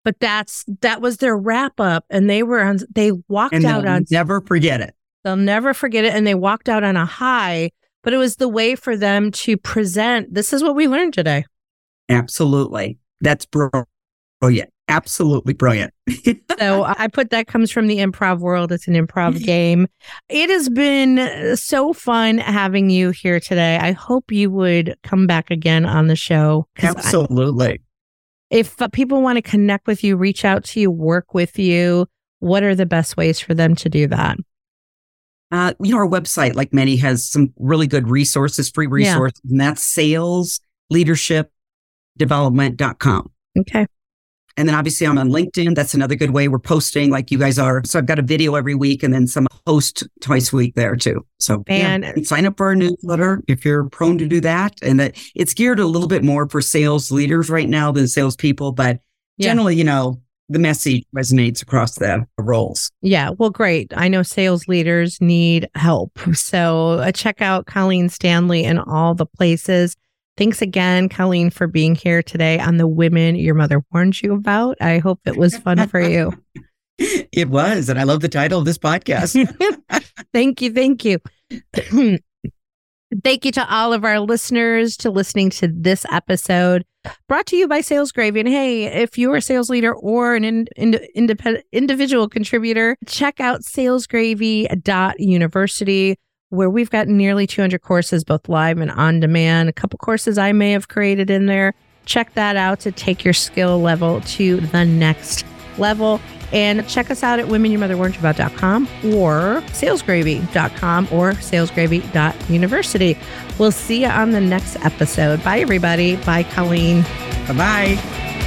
S1: But that's that was their wrap up. And they were on they walked
S2: And
S1: out
S2: they'll
S1: on
S2: never forget it.
S1: They'll never forget it. And they walked out on a high, but it was the way for them to present. This is what we learned today.
S2: Absolutely. That's brilliant. Absolutely brilliant.
S1: So I put that comes from the improv world. It's an improv game. It has been so fun having you here today. I hope you would come back again on the show. 'cause I-
S2: Absolutely.
S1: if people want to connect with you, reach out to you, work with you, what are the best ways for them to do that?
S2: Uh, you know, our website, like many, has some really good resources, free
S1: Yeah.
S2: resources, and that's salesleadershipdevelopment.com.
S1: Okay.
S2: And then obviously I'm on LinkedIn. That's another good way we're posting like you guys are. So I've got a video every week and then some post twice a week there too. So yeah,
S1: And-
S2: and sign up for our newsletter if you're prone to do that. And that it's geared a little bit more for sales leaders right now than salespeople, but
S1: Yeah.
S2: generally, you know, the message resonates across the roles.
S1: Yeah. Well, great. I know sales leaders need help. So uh, check out Colleen Stanley and all the places. Thanks again, Colleen, for being here today on the women your mother warned you about. I hope it was fun for you.
S2: It was. And I love the title of this podcast.
S1: thank you. Thank you. thank you to all of our listeners to listening to this episode brought to you by Sales Gravy. And hey, if you're a sales leader or an in, in, independent individual contributor, check out salesgravy.university where we've got nearly 200 courses, both live and on demand. A couple courses I may have created in there. Check that out to take your skill level to the next level. And check us out at womenyourmotherwarned or salesgravy.com or salesgravy.university. We'll see you on the next episode. Bye, everybody. Bye, Colleen.
S2: bye bye.